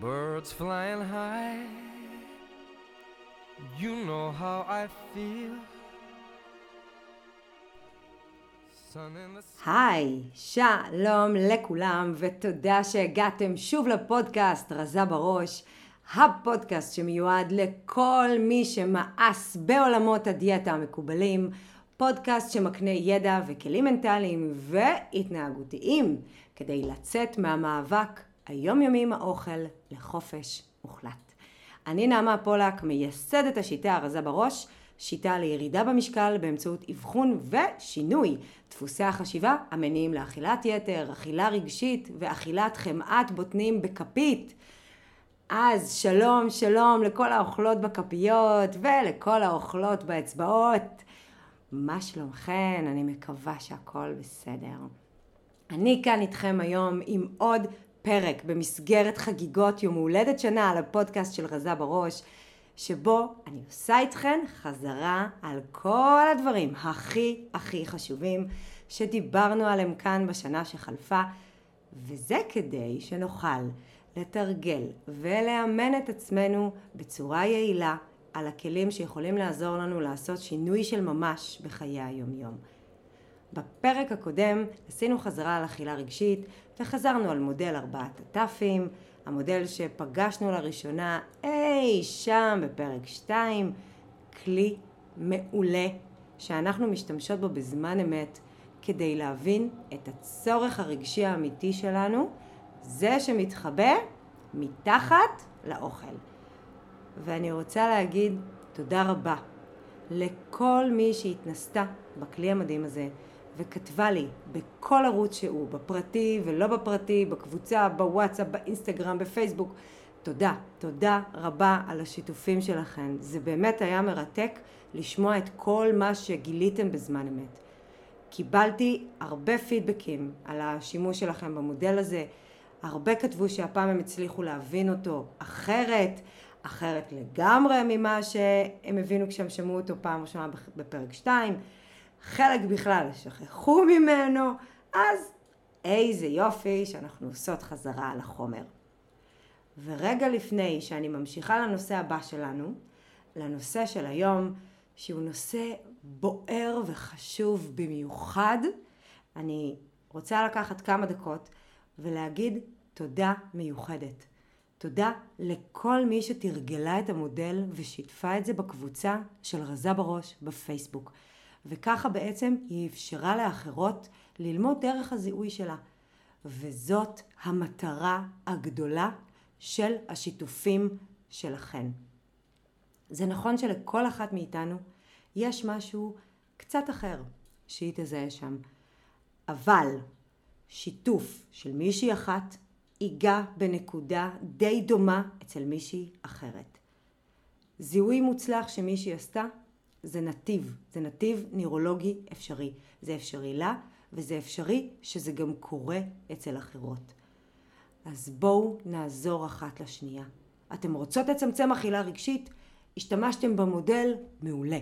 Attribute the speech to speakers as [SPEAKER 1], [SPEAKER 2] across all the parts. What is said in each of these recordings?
[SPEAKER 1] Birds flying high. You know how I feel.
[SPEAKER 2] היי, שלום לכולם, ותודה שהגעתם שוב לפודקאסט רזה בראש, הפודקאסט שמיועד לכל מי שמאס בעולמות הדיאטה המקובלים, פודקאסט שמקנה ידע וכלים מנטליים והתנהגותיים כדי לצאת מהמאבק היומיומי עם האוכל לחופש מוחלט. אני נעמה פולק, מייסדת השיטה הרזה בראש, שיטה לירידה במשקל באמצעות אבחון ושינוי דפוסי החשיבה המניעים לאכילת יתר, אכילה רגשית ואכילת חמאת בוטנים בכפית. אז שלום, שלום לכל האוכלות בכפיות ולכל האוכלות באצבעות. מה שלומכן? אני מקווה שהכל בסדר. אני כאן איתכם היום עם עוד פרק במסגרת חגיגות יום הולדת שנה על הפודקאסט של רזה בראש, שבו אני עושה איתכן חזרה על כל הדברים הכי הכי חשובים שדיברנו עליהם כאן בשנה שחלפה, וזה כדי שנוכל לתרגל ולאמן את עצמנו בצורה יעילה על הכלים שיכולים לעזור לנו לעשות שינוי של ממש בחיי היום-יום. בפרק הקודם עשינו חזרה על אכילה רגשית וחזרנו על מודל ארבעת הטאפים, המודל שפגשנו לראשונה אי שם בפרק 2, כלי מעולה שאנחנו משתמשות בו בזמן אמת כדי להבין את הצורך הרגשי האמיתי שלנו, זה שמתחבא מתחת לאוכל. ואני רוצה להגיד תודה רבה לכל מי שהתנסתה בכלי המדהים הזה וכתבה לי בכל ערוץ שהוא, בפרטי ולא בפרטי, בקבוצה, בוואטסאפ, באינסטגרם, בפייסבוק. תודה, תודה רבה על השיתופים שלכם. זה באמת היה מרתק לשמוע את כל מה שגיליתם בזמן אמת. קיבלתי הרבה פידבקים על השימוש שלכם במודל הזה. הרבה כתבו שהפעם הם הצליחו להבין אותו אחרת, אחרת לגמרי ממה שהם הבינו כשהם שמעו אותו פעם ראשונה בפרק 2. חלק בכלל שכחו ממנו, אז איזה יופי שאנחנו עושות חזרה על החומר. ורגע לפני שאני ממשיכה לנושא הבא שלנו, לנושא של היום, שהוא נושא בוער וחשוב במיוחד, אני רוצה לקחת כמה דקות ולהגיד תודה מיוחדת. תודה לכל מי שתרגלה את המודל ושיתפה את זה בקבוצה של רזה בראש בפייסבוק. וככה בעצם היא אפשרה לאחרות ללמוד דרך הזיהוי שלה. וזאת המטרה הגדולה של השיתופים שלכן. זה נכון שלכל אחת מאיתנו יש משהו קצת אחר שהיא תזהה שם, אבל שיתוף של מישהי אחת ייגע בנקודה די דומה אצל מישהי אחרת. זיהוי מוצלח שמישהי עשתה זה נתיב, זה נתיב נירולוגי אפשרי. זה אפשרי לה, וזה אפשרי שזה גם קורה אצל אחרות. אז בואו נעזור אחת לשנייה. אתם רוצות לצמצם אכילה רגשית? השתמשתם במודל? מעולה.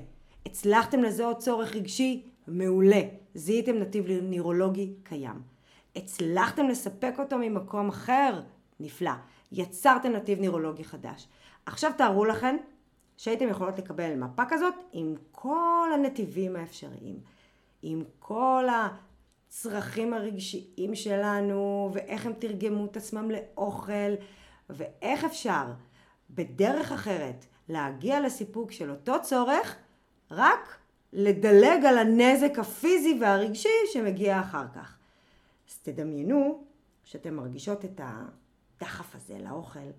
[SPEAKER 2] הצלחתם לזהות צורך רגשי? מעולה. זיהיתם נתיב נירולוגי? קיים. הצלחתם לספק אותו ממקום אחר? נפלא. יצרתם נתיב נירולוגי חדש. עכשיו תארו לכם שהייתם יכולות לקבל מפה כזאת עם כל הנתיבים האפשריים, עם כל הצרכים הרגשיים שלנו, ואיך הם תרגמו את עצמם לאוכל, ואיך אפשר בדרך אחרת להגיע לסיפוק של אותו צורך, רק לדלג על הנזק הפיזי והרגשי שמגיע אחר כך. אז תדמיינו שאתם מרגישות את הדחף הזה לאוכל,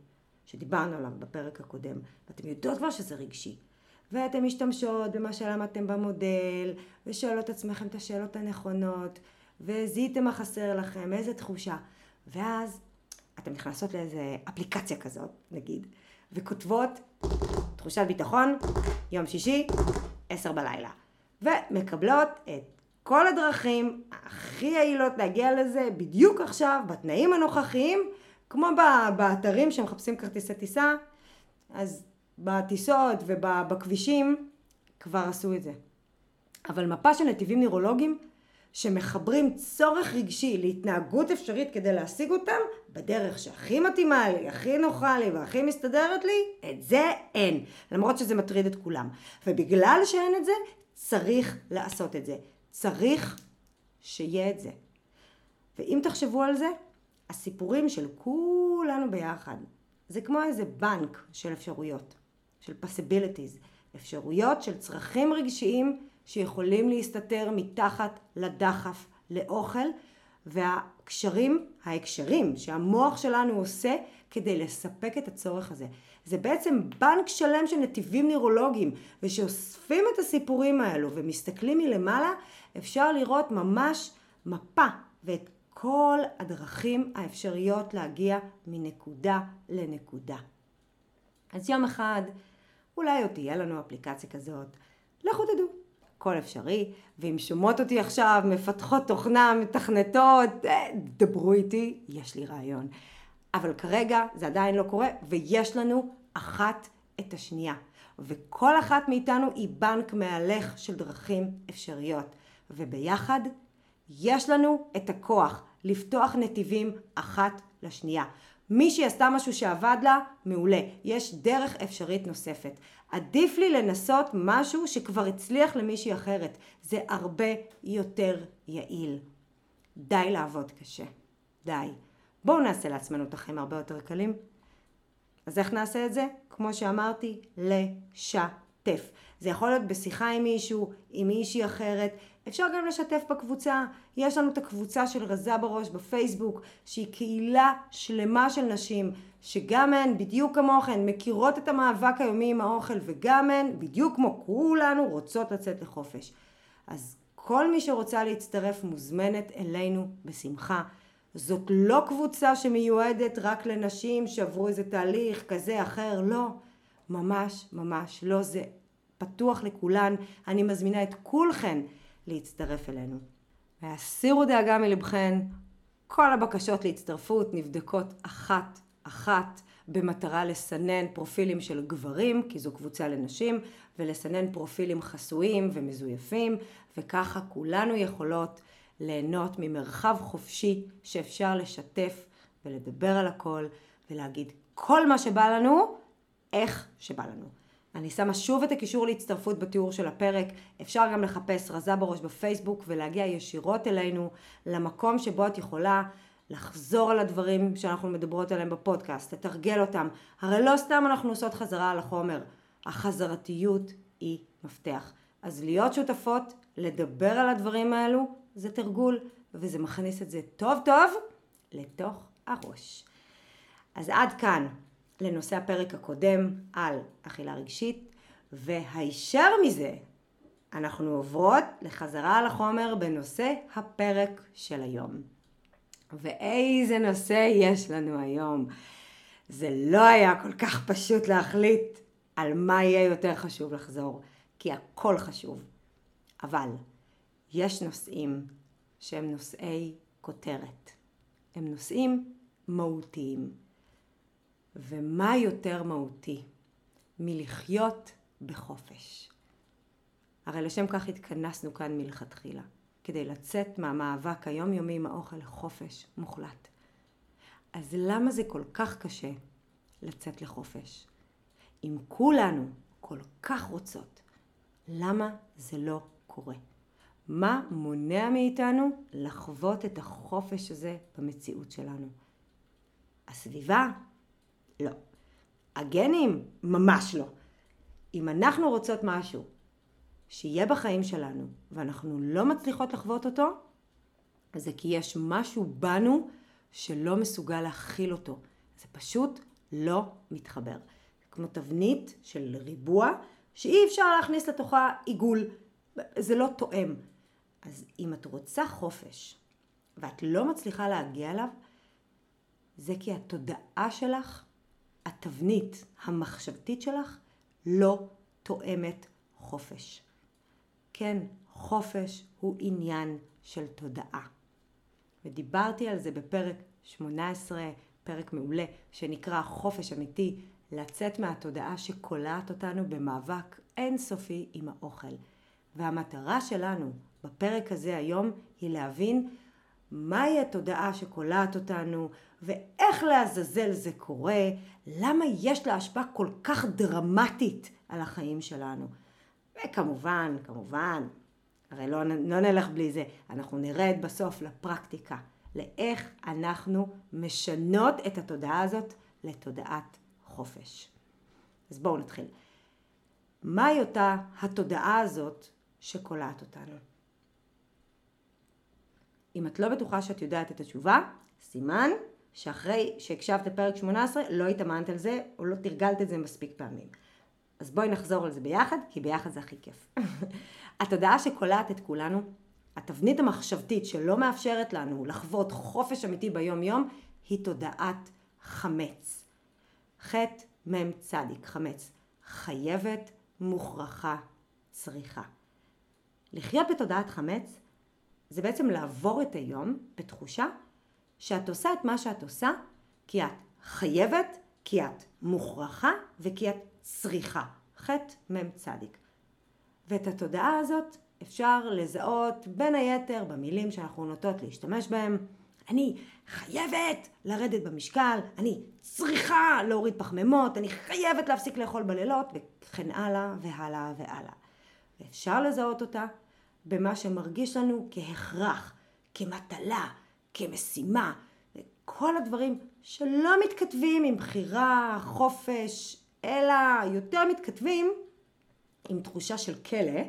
[SPEAKER 2] שדיברנו עליו בפרק הקודם, ואתם יודעות כבר שזה רגשי. ואתם משתמשות במה שלמדתם במודל, ושואלות עצמכם את השאלות הנכונות, וזיהיתם מה חסר לכם, איזה תחושה. ואז אתן נכנסות לאיזה אפליקציה כזאת, נגיד, וכותבות תחושת ביטחון, יום שישי, עשר בלילה. ומקבלות את כל הדרכים הכי יעילות להגיע לזה בדיוק עכשיו, בתנאים הנוכחיים, כמו באתרים שמחפשים כרטיסי טיסה, אז בטיסות ובכבישים כבר עשו את זה. אבל מפה של נתיבים נירולוגיים שמחברים צורך רגשי להתנהגות אפשרית כדי להשיג אותם, בדרך שהכי מתאימה לי, הכי נוחה לי והכי מסתדרת לי, את זה אין. למרות שזה מטריד את כולם. ובגלל שאין את זה, צריך לעשות את זה. צריך שיהיה את זה. ואם תחשבו על זה, הסיפורים של כולנו ביחד, זה כמו איזה בנק של אפשרויות, של possibilities, אפשרויות של צרכים רגשיים שיכולים להסתתר מתחת לדחף לאוכל, והקשרים, ההקשרים שהמוח שלנו עושה כדי לספק את הצורך הזה. זה בעצם בנק שלם של נתיבים נוירולוגיים, ושאוספים את הסיפורים האלו ומסתכלים מלמעלה, אפשר לראות ממש מפה ואת כל הדרכים האפשריות להגיע מנקודה לנקודה. אז יום אחד אולי עוד תהיה לנו אפליקציה כזאת, לכו תדעו, הכל אפשרי, ואם שומעות אותי עכשיו מפתחות תוכנה, מתכנתות, אה, דברו איתי, יש לי רעיון. אבל כרגע זה עדיין לא קורה, ויש לנו אחת את השנייה. וכל אחת מאיתנו היא בנק מהלך של דרכים אפשריות. וביחד יש לנו את הכוח לפתוח נתיבים אחת לשנייה. מישהי עשתה משהו שעבד לה, מעולה. יש דרך אפשרית נוספת. עדיף לי לנסות משהו שכבר הצליח למישהי אחרת. זה הרבה יותר יעיל. די לעבוד קשה. די. בואו נעשה לעצמנו את החיים הרבה יותר קלים. אז איך נעשה את זה? כמו שאמרתי, לשתף. זה יכול להיות בשיחה עם מישהו, עם מישהי אחרת. אפשר גם לשתף בקבוצה. יש לנו את הקבוצה של רזה בראש בפייסבוק, שהיא קהילה שלמה של נשים, שגם הן, בדיוק כמוכן, מכירות את המאבק היומי עם האוכל, וגם הן, בדיוק כמו כולנו, רוצות לצאת לחופש. אז כל מי שרוצה להצטרף מוזמנת אלינו בשמחה. זאת לא קבוצה שמיועדת רק לנשים שעברו איזה תהליך כזה אחר, לא. ממש ממש לא. זה פתוח לכולן. אני מזמינה את כולכן להצטרף אלינו. והסירו דאגה מלבכן, כל הבקשות להצטרפות נבדקות אחת אחת במטרה לסנן פרופילים של גברים, כי זו קבוצה לנשים, ולסנן פרופילים חסויים ומזויפים, וככה כולנו יכולות ליהנות ממרחב חופשי שאפשר לשתף ולדבר על הכל ולהגיד כל מה שבא לנו, איך שבא לנו. אני שמה שוב את הקישור להצטרפות בתיאור של הפרק. אפשר גם לחפש רזה בראש בפייסבוק ולהגיע ישירות אלינו למקום שבו את יכולה לחזור על הדברים שאנחנו מדברות עליהם בפודקאסט, לתרגל אותם. הרי לא סתם אנחנו עושות חזרה על החומר. החזרתיות היא מפתח. אז להיות שותפות, לדבר על הדברים האלו, זה תרגול, וזה מכניס את זה טוב טוב לתוך הראש. אז עד כאן לנושא הפרק הקודם על אכילה רגשית, והישר מזה אנחנו עוברות לחזרה על החומר בנושא הפרק של היום. ואיזה נושא יש לנו היום. זה לא היה כל כך פשוט להחליט על מה יהיה יותר חשוב לחזור, כי הכל חשוב. אבל יש נושאים שהם נושאי כותרת. הם נושאים מהותיים. ומה יותר מהותי מלחיות בחופש? הרי לשם כך התכנסנו כאן מלכתחילה, כדי לצאת מהמאבק היומיומי עם האוכל לחופש מוחלט. אז למה זה כל כך קשה לצאת לחופש? אם כולנו כל כך רוצות, למה זה לא קורה? מה מונע מאיתנו לחוות את החופש הזה במציאות שלנו? הסביבה? לא. הגנים? ממש לא. אם אנחנו רוצות משהו שיהיה בחיים שלנו ואנחנו לא מצליחות לחוות אותו, זה כי יש משהו בנו שלא מסוגל להכיל אותו. זה פשוט לא מתחבר. כמו תבנית של ריבוע שאי אפשר להכניס לתוכה עיגול. זה לא תואם. אז אם את רוצה חופש ואת לא מצליחה להגיע אליו, זה כי התודעה שלך, התבנית המחשבתית שלך, לא תואמת חופש. כן, חופש הוא עניין של תודעה. ודיברתי על זה בפרק 18, פרק מעולה, שנקרא חופש אמיתי, לצאת מהתודעה שקולעת אותנו במאבק אינסופי עם האוכל. והמטרה שלנו בפרק הזה היום היא להבין מהי התודעה שקולעת אותנו ואיך לעזאזל זה קורה, למה יש לה השפעה כל כך דרמטית על החיים שלנו. וכמובן, כמובן, הרי לא, לא נלך בלי זה, אנחנו נרד בסוף לפרקטיקה, לאיך אנחנו משנות את התודעה הזאת לתודעת חופש. אז בואו נתחיל. מהי אותה התודעה הזאת שקולעת אותנו? אם את לא בטוחה שאת יודעת את התשובה, סימן שאחרי שהקשבת לפרק 18 לא התאמנת על זה או לא תרגלת את זה מספיק פעמים. אז בואי נחזור על זה ביחד, כי ביחד זה הכי כיף. התודעה שקולעת את כולנו, התבנית המחשבתית שלא מאפשרת לנו לחוות חופש אמיתי ביום יום, היא תודעת חמץ. חטא מ' צדיק, חמץ. חייבת, מוכרחה, צריכה. לחיות בתודעת חמץ זה בעצם לעבור את היום בתחושה שאת עושה את מה שאת עושה כי את חייבת, כי את מוכרחה וכי את צריכה. חטא מ' צדיק. ואת התודעה הזאת אפשר לזהות בין היתר במילים שאנחנו נוטות להשתמש בהם. אני חייבת לרדת במשקל, אני צריכה להוריד פחמימות, אני חייבת להפסיק לאכול בלילות, וכן הלאה והלאה והלאה. ואפשר לזהות אותה במה שמרגיש לנו כהכרח, כמטלה, כמשימה, כל הדברים שלא מתכתבים עם בחירה, חופש, אלא יותר מתכתבים עם תחושה של כלא,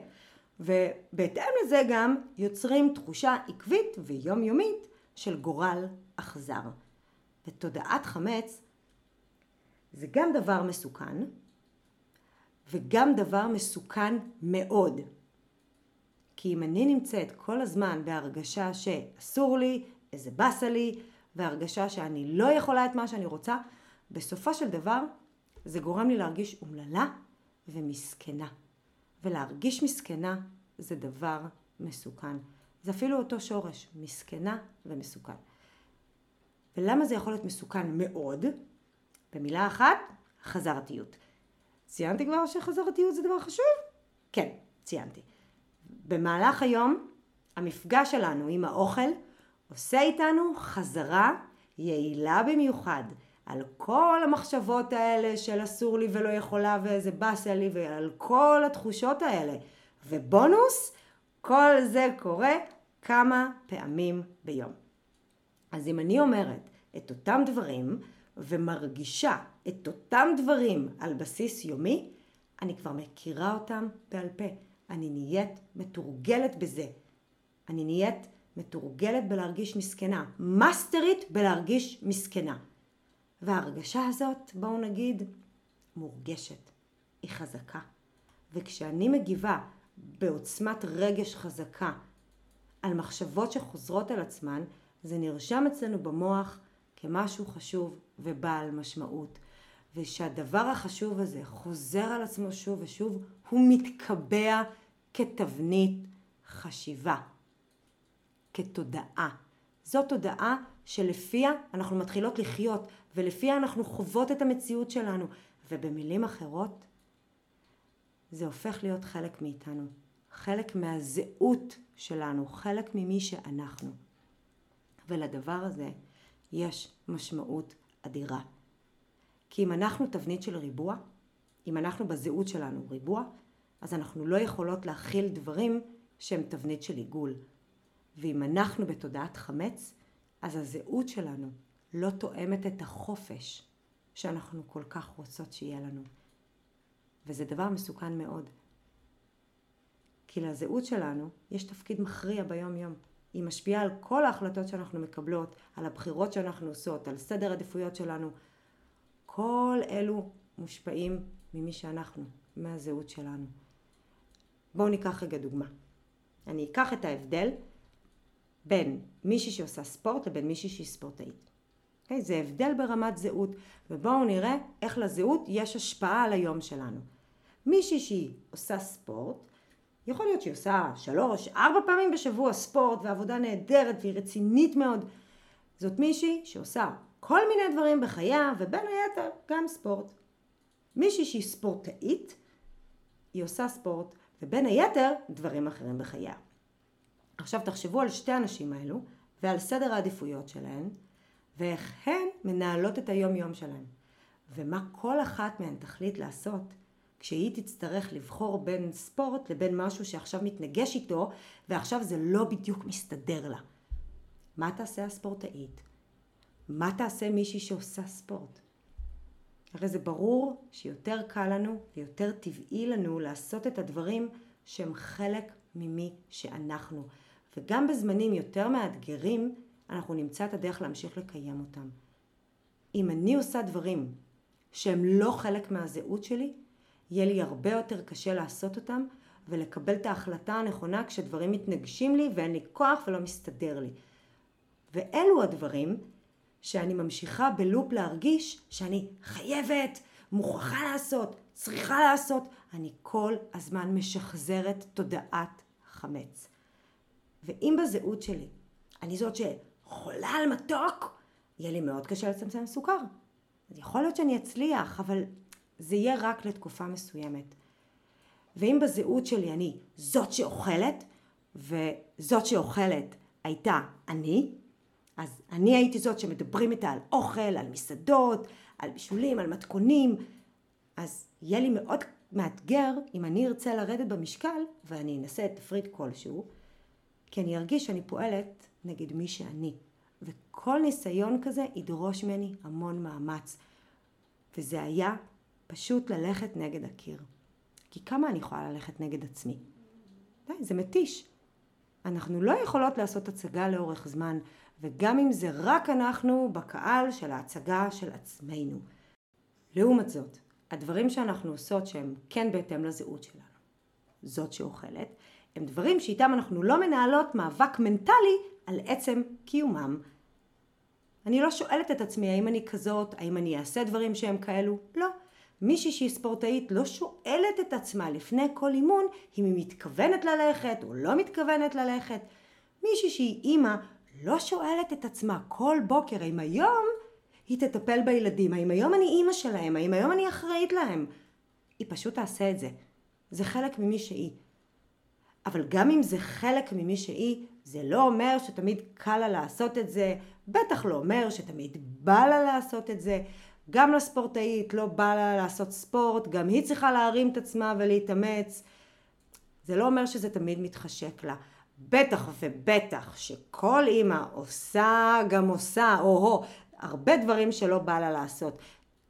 [SPEAKER 2] ובהתאם לזה גם יוצרים תחושה עקבית ויומיומית של גורל אכזר. ותודעת חמץ זה גם דבר מסוכן, וגם דבר מסוכן מאוד. כי אם אני נמצאת כל הזמן בהרגשה שאסור לי, איזה באסה לי, והרגשה שאני לא יכולה את מה שאני רוצה, בסופו של דבר זה גורם לי להרגיש אומללה ומסכנה. ולהרגיש מסכנה זה דבר מסוכן. זה אפילו אותו שורש, מסכנה ומסוכן. ולמה זה יכול להיות מסוכן מאוד? במילה אחת, חזרתיות. ציינתי כבר שחזרתיות זה דבר חשוב? כן, ציינתי. במהלך היום, המפגש שלנו עם האוכל עושה איתנו חזרה יעילה במיוחד על כל המחשבות האלה של אסור לי ולא יכולה ואיזה באסה לי ועל כל התחושות האלה. ובונוס, כל זה קורה כמה פעמים ביום. אז אם אני אומרת את אותם דברים ומרגישה את אותם דברים על בסיס יומי, אני כבר מכירה אותם בעל פה. אני נהיית מתורגלת בזה. אני נהיית מתורגלת בלהרגיש מסכנה. מאסטרית בלהרגיש מסכנה. וההרגשה הזאת, בואו נגיד, מורגשת. היא חזקה. וכשאני מגיבה בעוצמת רגש חזקה על מחשבות שחוזרות על עצמן, זה נרשם אצלנו במוח כמשהו חשוב ובעל משמעות. ושהדבר החשוב הזה חוזר על עצמו שוב ושוב, הוא מתקבע כתבנית חשיבה, כתודעה. זו תודעה שלפיה אנחנו מתחילות לחיות ולפיה אנחנו חוות את המציאות שלנו. ובמילים אחרות, זה הופך להיות חלק מאיתנו, חלק מהזהות שלנו, חלק ממי שאנחנו. ולדבר הזה יש משמעות אדירה. כי אם אנחנו תבנית של ריבוע, אם אנחנו בזהות שלנו ריבוע, אז אנחנו לא יכולות להכיל דברים שהם תבנית של עיגול. ואם אנחנו בתודעת חמץ, אז הזהות שלנו לא תואמת את החופש שאנחנו כל כך רוצות שיהיה לנו. וזה דבר מסוכן מאוד. כי לזהות שלנו יש תפקיד מכריע ביום יום. היא משפיעה על כל ההחלטות שאנחנו מקבלות, על הבחירות שאנחנו עושות, על סדר עדיפויות שלנו. כל אלו מושפעים ממי שאנחנו, מהזהות שלנו. בואו ניקח רגע דוגמה. אני אקח את ההבדל בין מישהי שעושה ספורט לבין מישהי שהיא ספורטאית. Okay, אוקיי? זה הבדל ברמת זהות, ובואו נראה איך לזהות יש השפעה על היום שלנו. מישהי שהיא עושה ספורט, יכול להיות שהיא עושה שלוש, ארבע פעמים בשבוע ספורט ועבודה נהדרת והיא רצינית מאוד. זאת מישהי שעושה כל מיני דברים בחייה ובין היתר גם ספורט. מישהי שהיא ספורטאית, היא עושה ספורט ובין היתר דברים אחרים בחייה. עכשיו תחשבו על שתי הנשים האלו ועל סדר העדיפויות שלהן ואיך הן מנהלות את היום יום שלהן ומה כל אחת מהן תחליט לעשות כשהיא תצטרך לבחור בין ספורט לבין משהו שעכשיו מתנגש איתו ועכשיו זה לא בדיוק מסתדר לה. מה תעשה הספורטאית? מה תעשה מישהי שעושה ספורט? הרי זה ברור שיותר קל לנו ויותר טבעי לנו לעשות את הדברים שהם חלק ממי שאנחנו. וגם בזמנים יותר מאתגרים, אנחנו נמצא את הדרך להמשיך לקיים אותם. אם אני עושה דברים שהם לא חלק מהזהות שלי, יהיה לי הרבה יותר קשה לעשות אותם ולקבל את ההחלטה הנכונה כשדברים מתנגשים לי ואין לי כוח ולא מסתדר לי. ואלו הדברים שאני ממשיכה בלופ להרגיש שאני חייבת, מוכרחה לעשות, צריכה לעשות. אני כל הזמן משחזרת תודעת חמץ. ואם בזהות שלי אני זאת שחולה על מתוק, יהיה לי מאוד קשה לצמצם סוכר. אז יכול להיות שאני אצליח, אבל זה יהיה רק לתקופה מסוימת. ואם בזהות שלי אני זאת שאוכלת, וזאת שאוכלת הייתה אני, אז אני הייתי זאת שמדברים איתה על אוכל, על מסעדות, על בישולים, על מתכונים, אז יהיה לי מאוד מאתגר אם אני ארצה לרדת במשקל ואני אנסה תפריט כלשהו, כי אני ארגיש שאני פועלת נגד מי שאני. וכל ניסיון כזה ידרוש ממני המון מאמץ. וזה היה פשוט ללכת נגד הקיר. כי כמה אני יכולה ללכת נגד עצמי? די, זה מתיש. אנחנו לא יכולות לעשות הצגה לאורך זמן, וגם אם זה רק אנחנו בקהל של ההצגה של עצמנו. לעומת זאת, הדברים שאנחנו עושות שהם כן בהתאם לזהות שלנו, זאת שאוכלת, הם דברים שאיתם אנחנו לא מנהלות מאבק מנטלי על עצם קיומם. אני לא שואלת את עצמי האם אני כזאת, האם אני אעשה דברים שהם כאלו, לא. מישהי שהיא ספורטאית לא שואלת את עצמה לפני כל אימון אם היא מתכוונת ללכת או לא מתכוונת ללכת. מישהי שהיא אימא לא שואלת את עצמה כל בוקר האם היום היא תטפל בילדים, האם היום אני אימא שלהם, האם היום אני אחראית להם. היא פשוט תעשה את זה. זה חלק ממי שהיא. אבל גם אם זה חלק ממי שהיא, זה לא אומר שתמיד קל לה לעשות את זה, בטח לא אומר שתמיד בא לה לעשות את זה. גם לספורטאית לא בא לה לעשות ספורט, גם היא צריכה להרים את עצמה ולהתאמץ. זה לא אומר שזה תמיד מתחשק לה. בטח ובטח שכל אימא עושה, גם עושה, או-הו, הרבה דברים שלא בא לה לעשות.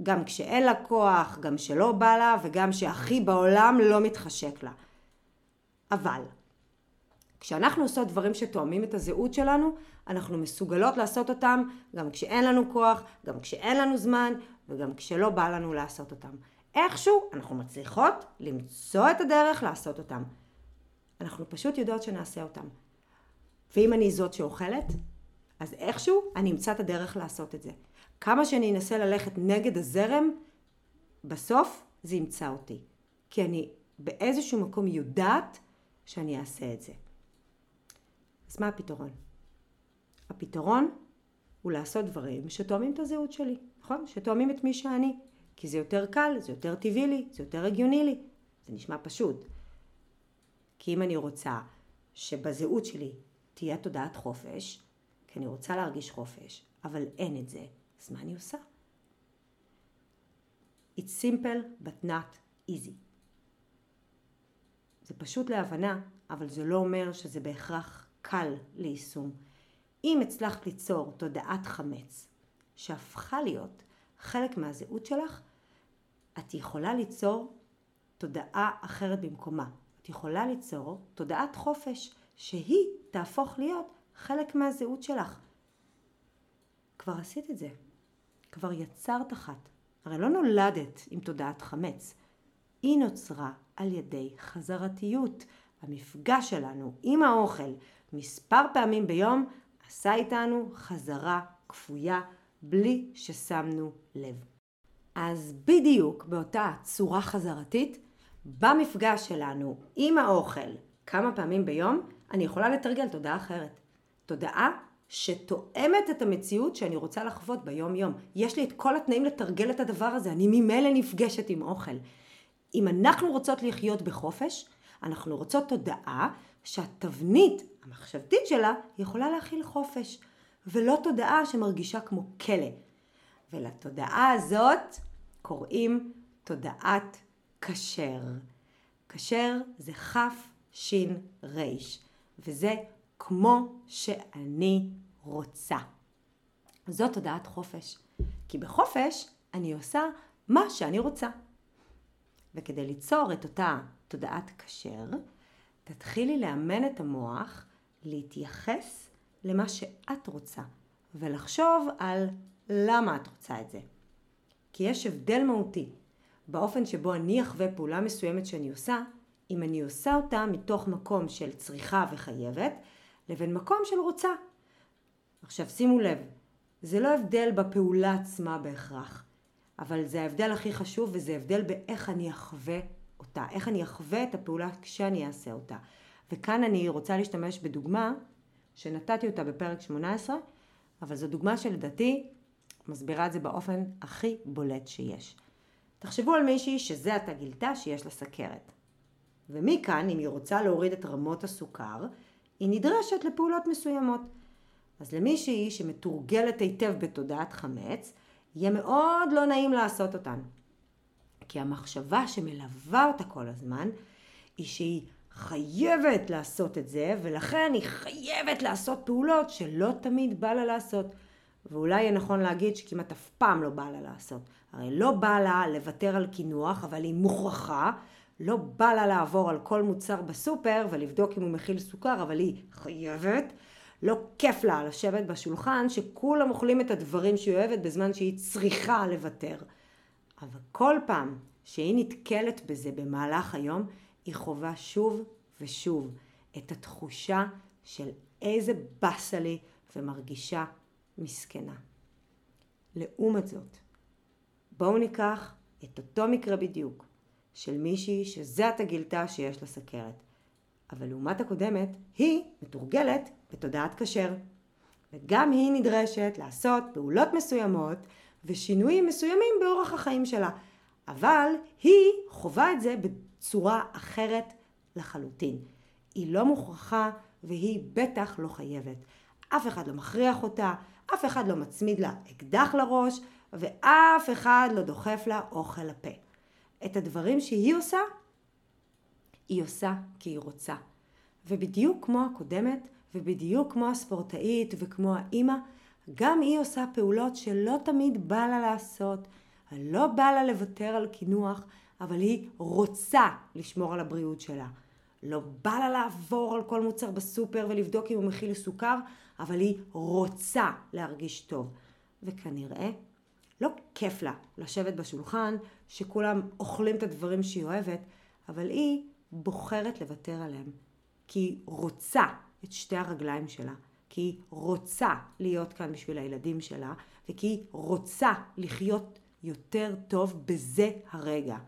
[SPEAKER 2] גם כשאין לה כוח, גם שלא בא לה, וגם שהכי בעולם לא מתחשק לה. אבל, כשאנחנו עושות דברים שתואמים את הזהות שלנו, אנחנו מסוגלות לעשות אותם גם כשאין לנו כוח, גם כשאין לנו זמן, וגם כשלא בא לנו לעשות אותם. איכשהו אנחנו מצליחות למצוא את הדרך לעשות אותם. אנחנו פשוט יודעות שנעשה אותם. ואם אני זאת שאוכלת, אז איכשהו אני אמצא את הדרך לעשות את זה. כמה שאני אנסה ללכת נגד הזרם, בסוף זה ימצא אותי. כי אני באיזשהו מקום יודעת שאני אעשה את זה. אז מה הפתרון? הפתרון הוא לעשות דברים שתואמים את הזהות שלי, נכון? שתואמים את מי שאני. כי זה יותר קל, זה יותר טבעי לי, זה יותר הגיוני לי. זה נשמע פשוט. כי אם אני רוצה שבזהות שלי תהיה תודעת חופש, כי אני רוצה להרגיש חופש, אבל אין את זה, אז מה אני עושה? It's simple but not easy. זה פשוט להבנה, אבל זה לא אומר שזה בהכרח קל ליישום. אם הצלחת ליצור תודעת חמץ שהפכה להיות חלק מהזהות שלך, את יכולה ליצור תודעה אחרת במקומה. את יכולה ליצור תודעת חופש שהיא תהפוך להיות חלק מהזהות שלך. כבר עשית את זה. כבר יצרת אחת. הרי לא נולדת עם תודעת חמץ. היא נוצרה על ידי חזרתיות. המפגש שלנו עם האוכל מספר פעמים ביום עשה איתנו חזרה כפויה בלי ששמנו לב. אז בדיוק באותה צורה חזרתית, במפגש שלנו עם האוכל כמה פעמים ביום, אני יכולה לתרגל תודעה אחרת. תודעה שתואמת את המציאות שאני רוצה לחוות ביום יום. יש לי את כל התנאים לתרגל את הדבר הזה, אני ממילא נפגשת עם אוכל. אם אנחנו רוצות לחיות בחופש, אנחנו רוצות תודעה שהתבנית המחשבתית שלה יכולה להכיל חופש, ולא תודעה שמרגישה כמו כלא. ולתודעה הזאת קוראים תודעת כשר. כשר זה כף שין ריש, וזה כמו שאני רוצה. זאת תודעת חופש, כי בחופש אני עושה מה שאני רוצה. וכדי ליצור את אותה תודעת כשר, תתחילי לאמן את המוח להתייחס למה שאת רוצה, ולחשוב על למה את רוצה את זה. כי יש הבדל מהותי באופן שבו אני אחווה פעולה מסוימת שאני עושה, אם אני עושה אותה מתוך מקום של צריכה וחייבת, לבין מקום של רוצה. עכשיו שימו לב, זה לא הבדל בפעולה עצמה בהכרח, אבל זה ההבדל הכי חשוב וזה הבדל באיך אני אחווה אותה, איך אני אחווה את הפעולה כשאני אעשה אותה. וכאן אני רוצה להשתמש בדוגמה שנתתי אותה בפרק 18, אבל זו דוגמה שלדעתי מסבירה את זה באופן הכי בולט שיש. תחשבו על מישהי שזה עתה גילתה שיש לה סכרת. ומכאן, אם היא רוצה להוריד את רמות הסוכר, היא נדרשת לפעולות מסוימות. אז למישהי שמתורגלת היטב בתודעת חמץ, יהיה מאוד לא נעים לעשות אותן. כי המחשבה שמלווה אותה כל הזמן, היא שהיא חייבת לעשות את זה, ולכן היא חייבת לעשות פעולות שלא תמיד בא לה לעשות. ואולי יהיה נכון להגיד שכמעט אף פעם לא בא לה לעשות. הרי לא בא לה לוותר על קינוח, אבל היא מוכרחה. לא בא לה לעבור על כל מוצר בסופר ולבדוק אם הוא מכיל סוכר, אבל היא חייבת. לא כיף לה לשבת בשולחן שכולם אוכלים את הדברים שהיא אוהבת בזמן שהיא צריכה לוותר. אבל כל פעם שהיא נתקלת בזה במהלך היום, היא חווה שוב ושוב את התחושה של איזה באסה לי ומרגישה מסכנה. לעומת זאת, בואו ניקח את אותו מקרה בדיוק של מישהי שזה עתה גילתה שיש לה סכרת. אבל לעומת הקודמת, היא מתורגלת בתודעת כשר. וגם היא נדרשת לעשות פעולות מסוימות ושינויים מסוימים באורח החיים שלה. אבל היא חווה את זה בצורה אחרת לחלוטין. היא לא מוכרחה והיא בטח לא חייבת. אף אחד לא מכריח אותה, אף אחד לא מצמיד לה אקדח לראש, ואף אחד לא דוחף לה אוכל לפה. את הדברים שהיא עושה, היא עושה כי היא רוצה. ובדיוק כמו הקודמת, ובדיוק כמו הספורטאית וכמו האימא, גם היא עושה פעולות שלא תמיד בא לה לעשות. לא בא לה לוותר על קינוח, אבל היא רוצה לשמור על הבריאות שלה. לא בא לה לעבור על כל מוצר בסופר ולבדוק אם הוא מכיל סוכר, אבל היא רוצה להרגיש טוב. וכנראה לא כיף לה לשבת בשולחן שכולם אוכלים את הדברים שהיא אוהבת, אבל היא בוחרת לוותר עליהם. כי היא רוצה את שתי הרגליים שלה, כי היא רוצה להיות כאן בשביל הילדים שלה, וכי היא רוצה לחיות יותר טוב בזה הרגע.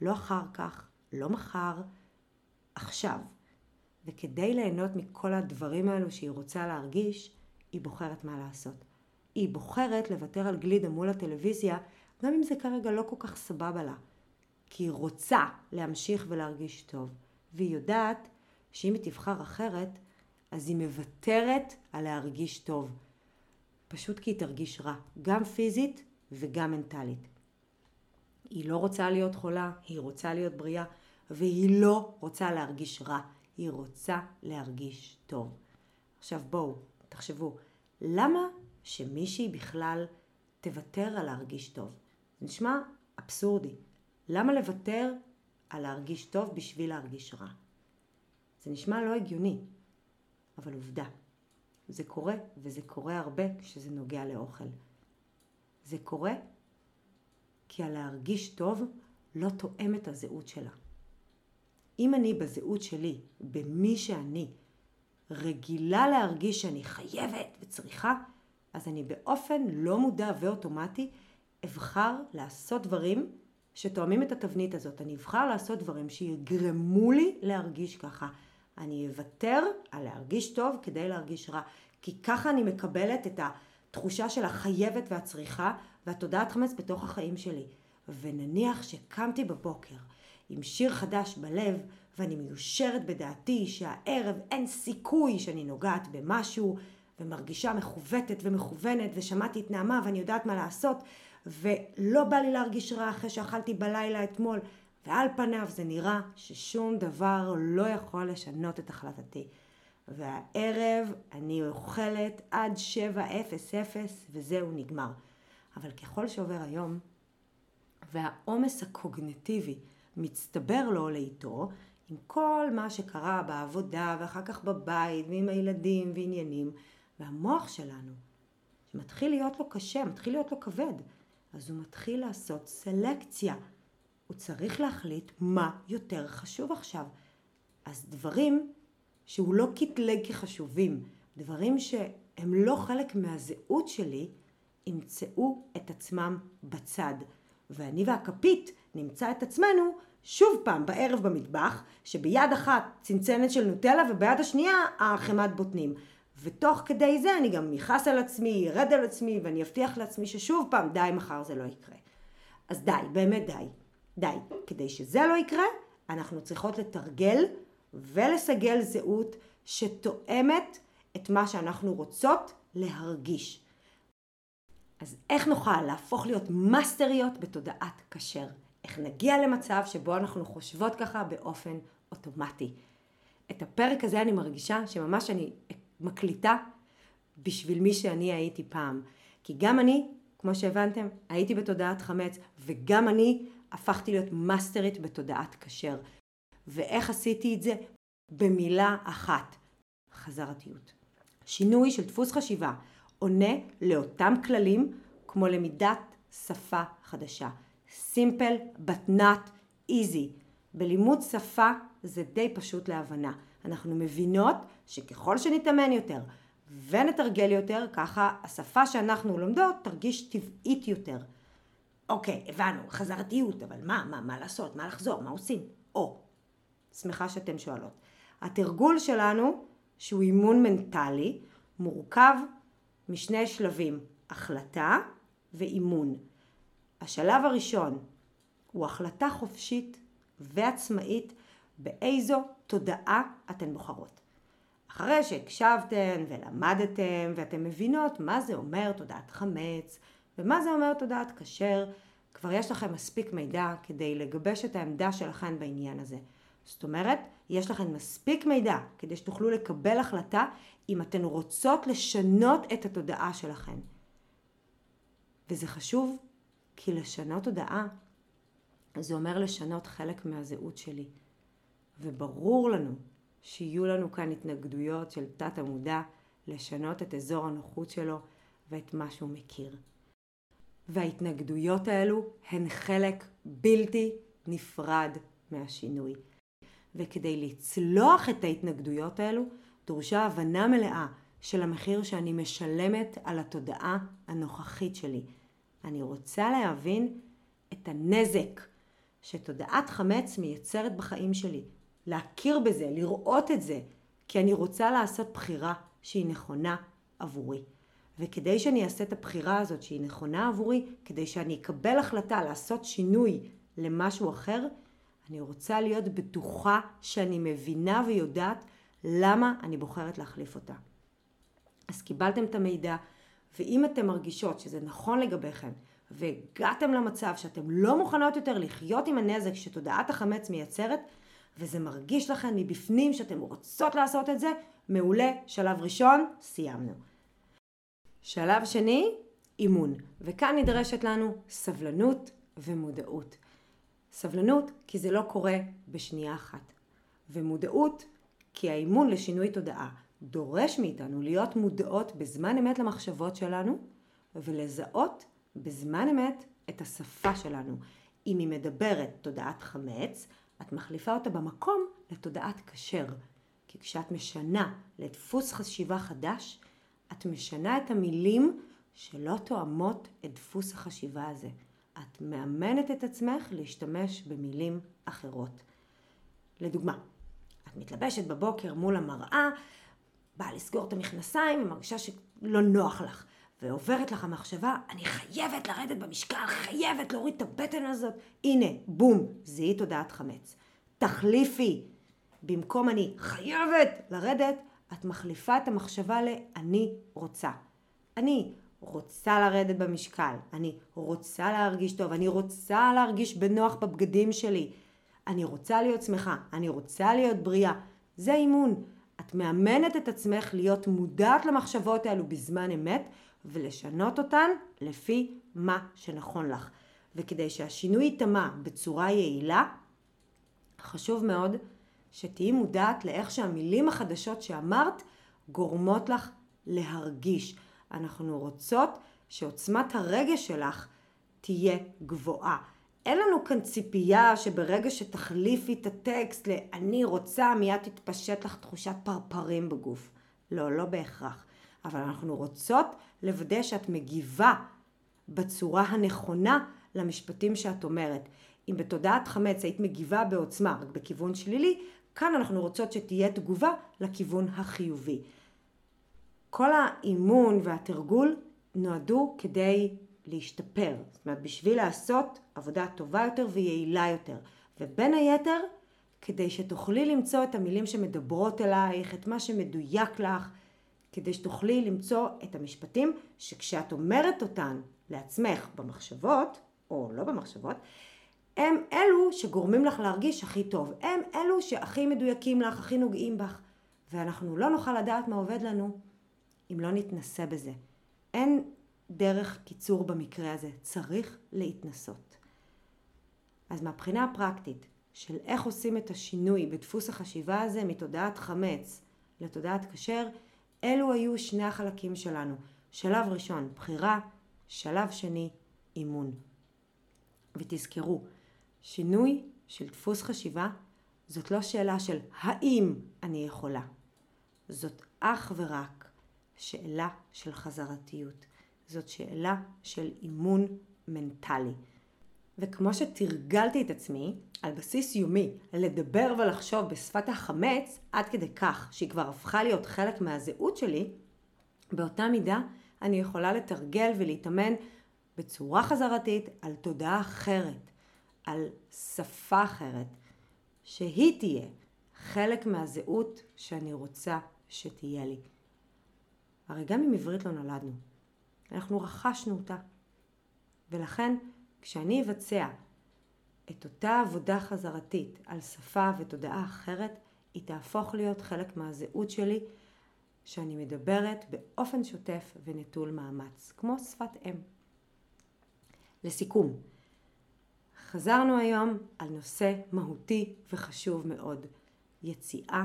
[SPEAKER 2] לא אחר כך, לא מחר, עכשיו. וכדי ליהנות מכל הדברים האלו שהיא רוצה להרגיש, היא בוחרת מה לעשות. היא בוחרת לוותר על גלידה מול הטלוויזיה, גם אם זה כרגע לא כל כך סבבה לה. כי היא רוצה להמשיך ולהרגיש טוב. והיא יודעת שאם היא תבחר אחרת, אז היא מוותרת על להרגיש טוב. פשוט כי היא תרגיש רע, גם פיזית וגם מנטלית. היא לא רוצה להיות חולה, היא רוצה להיות בריאה, והיא לא רוצה להרגיש רע, היא רוצה להרגיש טוב. עכשיו בואו, תחשבו, למה שמישהי בכלל תוותר על להרגיש טוב? זה נשמע אבסורדי. למה לוותר על להרגיש טוב בשביל להרגיש רע? זה נשמע לא הגיוני, אבל עובדה. זה קורה, וזה קורה הרבה כשזה נוגע לאוכל. זה קורה כי הלהרגיש טוב לא תואם את הזהות שלה. אם אני בזהות שלי, במי שאני, רגילה להרגיש שאני חייבת וצריכה, אז אני באופן לא מודע ואוטומטי אבחר לעשות דברים שתואמים את התבנית הזאת. אני אבחר לעשות דברים שיגרמו לי להרגיש ככה. אני אוותר על להרגיש טוב כדי להרגיש רע. כי ככה אני מקבלת את התחושה של החייבת והצריכה והתודעת חמץ בתוך החיים שלי. ונניח שקמתי בבוקר עם שיר חדש בלב, ואני מיושרת בדעתי שהערב אין סיכוי שאני נוגעת במשהו, ומרגישה מכוותת ומכוונת, ושמעתי את נעמה ואני יודעת מה לעשות, ולא בא לי להרגיש רע אחרי שאכלתי בלילה אתמול, ועל פניו זה נראה ששום דבר לא יכול לשנות את החלטתי. והערב אני אוכלת עד 7:00 וזהו נגמר. אבל ככל שעובר היום, והעומס הקוגנטיבי מצטבר לו לאיתו, עם כל מה שקרה בעבודה ואחר כך בבית ועם הילדים ועניינים, והמוח שלנו, שמתחיל להיות לו קשה, מתחיל להיות לו כבד, אז הוא מתחיל לעשות סלקציה. הוא צריך להחליט מה יותר חשוב עכשיו. אז דברים שהוא לא קטלג כחשובים, דברים שהם לא חלק מהזהות שלי, ימצאו את עצמם בצד. ואני והכפית נמצא את עצמנו שוב פעם בערב במטבח, שביד אחת צנצנת של נוטלה וביד השנייה החמת בוטנים. ותוך כדי זה אני גם אכעס על עצמי, ירד על עצמי ואני אבטיח לעצמי ששוב פעם די מחר זה לא יקרה. אז די, באמת די. די. כדי שזה לא יקרה, אנחנו צריכות לתרגל ולסגל זהות שתואמת את מה שאנחנו רוצות להרגיש. אז איך נוכל להפוך להיות מאסטריות בתודעת כשר? איך נגיע למצב שבו אנחנו חושבות ככה באופן אוטומטי? את הפרק הזה אני מרגישה שממש אני מקליטה בשביל מי שאני הייתי פעם. כי גם אני, כמו שהבנתם, הייתי בתודעת חמץ, וגם אני הפכתי להיות מאסטרית בתודעת כשר. ואיך עשיתי את זה? במילה אחת, חזרתיות. שינוי של דפוס חשיבה עונה לאותם כללים כמו למידת שפה חדשה. simple but not easy. בלימוד שפה זה די פשוט להבנה. אנחנו מבינות שככל שנתאמן יותר ונתרגל יותר, ככה השפה שאנחנו לומדות תרגיש טבעית יותר. אוקיי, הבנו, חזרתיות, אבל מה, מה, מה לעשות, מה לחזור, מה עושים? או, שמחה שאתן שואלות. התרגול שלנו, שהוא אימון מנטלי, מורכב משני שלבים, החלטה ואימון. השלב הראשון הוא החלטה חופשית ועצמאית באיזו תודעה אתן בוחרות. אחרי שהקשבתן ולמדתן ואתן מבינות מה זה אומר תודעת חמץ ומה זה אומר תודעת כשר, כבר יש לכם מספיק מידע כדי לגבש את העמדה שלכם בעניין הזה. זאת אומרת, יש לכם מספיק מידע כדי שתוכלו לקבל החלטה אם אתן רוצות לשנות את התודעה שלכם. וזה חשוב כי לשנות תודעה זה אומר לשנות חלק מהזהות שלי. וברור לנו שיהיו לנו כאן התנגדויות של תת המודע לשנות את אזור הנוחות שלו ואת מה שהוא מכיר. וההתנגדויות האלו הן חלק בלתי נפרד מהשינוי. וכדי לצלוח את ההתנגדויות האלו, דרושה הבנה מלאה של המחיר שאני משלמת על התודעה הנוכחית שלי. אני רוצה להבין את הנזק שתודעת חמץ מייצרת בחיים שלי. להכיר בזה, לראות את זה, כי אני רוצה לעשות בחירה שהיא נכונה עבורי. וכדי שאני אעשה את הבחירה הזאת שהיא נכונה עבורי, כדי שאני אקבל החלטה לעשות שינוי למשהו אחר, אני רוצה להיות בטוחה שאני מבינה ויודעת למה אני בוחרת להחליף אותה. אז קיבלתם את המידע, ואם אתם מרגישות שזה נכון לגביכם, והגעתם למצב שאתם לא מוכנות יותר לחיות עם הנזק שתודעת החמץ מייצרת, וזה מרגיש לכם מבפנים שאתם רוצות לעשות את זה, מעולה, שלב ראשון, סיימנו. שלב שני, אימון, וכאן נדרשת לנו סבלנות ומודעות. סבלנות כי זה לא קורה בשנייה אחת, ומודעות כי האימון לשינוי תודעה דורש מאיתנו להיות מודעות בזמן אמת למחשבות שלנו ולזהות בזמן אמת את השפה שלנו. אם היא מדברת תודעת חמץ, את מחליפה אותה במקום לתודעת כשר. כי כשאת משנה לדפוס חשיבה חדש, את משנה את המילים שלא תואמות את דפוס החשיבה הזה. את מאמנת את עצמך להשתמש במילים אחרות. לדוגמה, את מתלבשת בבוקר מול המראה, באה לסגור את המכנסיים ומרגישה שלא נוח לך. ועוברת לך המחשבה, אני חייבת לרדת במשקל, חייבת להוריד את הבטן הזאת. הנה, בום, זיהי תודעת חמץ. תחליפי. במקום אני חייבת לרדת, את מחליפה את המחשבה ל"אני רוצה". אני רוצה לרדת במשקל, אני רוצה להרגיש טוב, אני רוצה להרגיש בנוח בבגדים שלי, אני רוצה להיות שמחה, אני רוצה להיות בריאה. זה אימון. את מאמנת את עצמך להיות מודעת למחשבות האלו בזמן אמת ולשנות אותן לפי מה שנכון לך. וכדי שהשינוי ייטמע בצורה יעילה, חשוב מאוד שתהיי מודעת לאיך שהמילים החדשות שאמרת גורמות לך להרגיש. אנחנו רוצות שעוצמת הרגש שלך תהיה גבוהה. אין לנו כאן ציפייה שברגע שתחליפי את הטקסט ל"אני רוצה" מיד תתפשט לך תחושת פרפרים בגוף. לא, לא בהכרח. אבל אנחנו רוצות לוודא שאת מגיבה בצורה הנכונה למשפטים שאת אומרת. אם בתודעת חמץ היית מגיבה בעוצמה, רק בכיוון שלילי, כאן אנחנו רוצות שתהיה תגובה לכיוון החיובי. כל האימון והתרגול נועדו כדי להשתפר. זאת אומרת, בשביל לעשות עבודה טובה יותר ויעילה יותר. ובין היתר, כדי שתוכלי למצוא את המילים שמדברות אלייך, את מה שמדויק לך, כדי שתוכלי למצוא את המשפטים שכשאת אומרת אותן לעצמך במחשבות, או לא במחשבות, הם אלו שגורמים לך להרגיש הכי טוב. הם אלו שהכי מדויקים לך, הכי נוגעים בך. ואנחנו לא נוכל לדעת מה עובד לנו אם לא נתנסה בזה. אין דרך קיצור במקרה הזה, צריך להתנסות. אז מהבחינה הפרקטית של איך עושים את השינוי בדפוס החשיבה הזה מתודעת חמץ לתודעת כשר, אלו היו שני החלקים שלנו. שלב ראשון, בחירה, שלב שני, אימון. ותזכרו, שינוי של דפוס חשיבה זאת לא שאלה של האם אני יכולה. זאת אך ורק שאלה של חזרתיות. זאת שאלה של אימון מנטלי. וכמו שתרגלתי את עצמי על בסיס יומי לדבר ולחשוב בשפת החמץ עד כדי כך שהיא כבר הפכה להיות חלק מהזהות שלי, באותה מידה אני יכולה לתרגל ולהתאמן בצורה חזרתית על תודעה אחרת, על שפה אחרת, שהיא תהיה חלק מהזהות שאני רוצה שתהיה לי. הרי גם עם עברית לא נולדנו. אנחנו רכשנו אותה. ולכן, כשאני אבצע את אותה עבודה חזרתית על שפה ותודעה אחרת, היא תהפוך להיות חלק מהזהות שלי, שאני מדברת באופן שוטף ונטול מאמץ, כמו שפת אם. לסיכום, חזרנו היום על נושא מהותי וחשוב מאוד, יציאה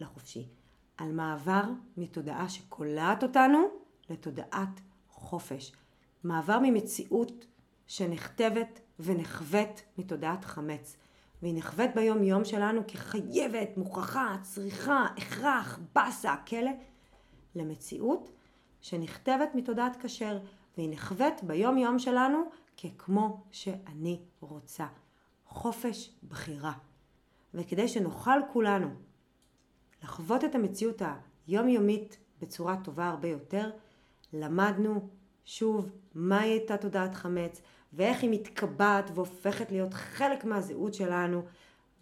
[SPEAKER 2] לחופשי, על מעבר מתודעה שקולעת אותנו לתודעת חופש, מעבר ממציאות שנכתבת ונחווית מתודעת חמץ. והיא נחווית ביום יום שלנו כחייבת, מוכרחה, צריכה, הכרח, באסה, כלא, למציאות שנכתבת מתודעת כשר, והיא נחווית ביום יום שלנו ככמו שאני רוצה. חופש בחירה. וכדי שנוכל כולנו לחוות את המציאות היומיומית בצורה טובה הרבה יותר, למדנו שוב מהי הייתה תודעת חמץ ואיך היא מתקבעת והופכת להיות חלק מהזהות שלנו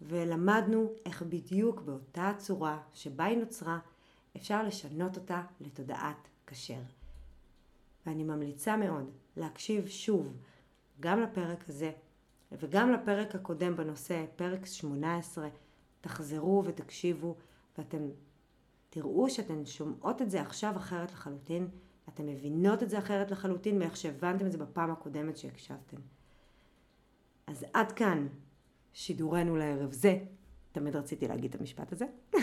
[SPEAKER 2] ולמדנו איך בדיוק באותה צורה שבה היא נוצרה אפשר לשנות אותה לתודעת כשר. ואני ממליצה מאוד להקשיב שוב גם לפרק הזה וגם לפרק הקודם בנושא, פרק 18, תחזרו ותקשיבו ואתם תראו שאתן שומעות את זה עכשיו אחרת לחלוטין. אתן מבינות את זה אחרת לחלוטין מאיך שהבנתם את זה בפעם הקודמת שהקשבתם. אז עד כאן שידורנו לערב זה. תמיד רציתי להגיד את המשפט הזה.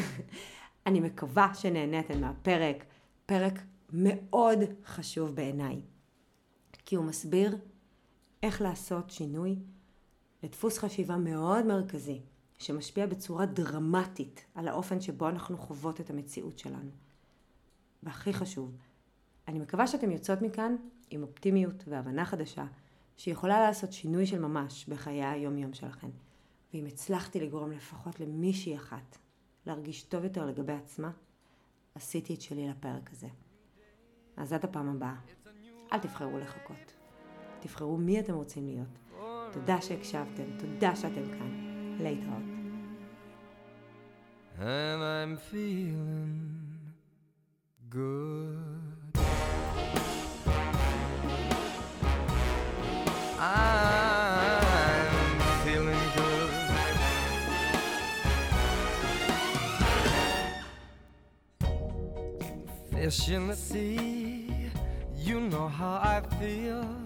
[SPEAKER 2] אני מקווה שנהניתם מהפרק, פרק מאוד חשוב בעיניי, כי הוא מסביר איך לעשות שינוי לדפוס חשיבה מאוד מרכזי, שמשפיע בצורה דרמטית על האופן שבו אנחנו חוות את המציאות שלנו. והכי חשוב, אני מקווה שאתם יוצאות מכאן עם אופטימיות והבנה חדשה, שיכולה לעשות שינוי של ממש בחיי היום-יום שלכם. ואם הצלחתי לגרום לפחות למישהי אחת להרגיש טוב יותר לגבי עצמה, עשיתי את שלי לפרק הזה. אז עד הפעם הבאה. אל תבחרו לחכות. תבחרו מי אתם רוצים להיות. תודה שהקשבתם, תודה שאתם כאן. להתראות.
[SPEAKER 1] and I'm feeling good. I'm feeling good. Fish in the sea, you know how I feel.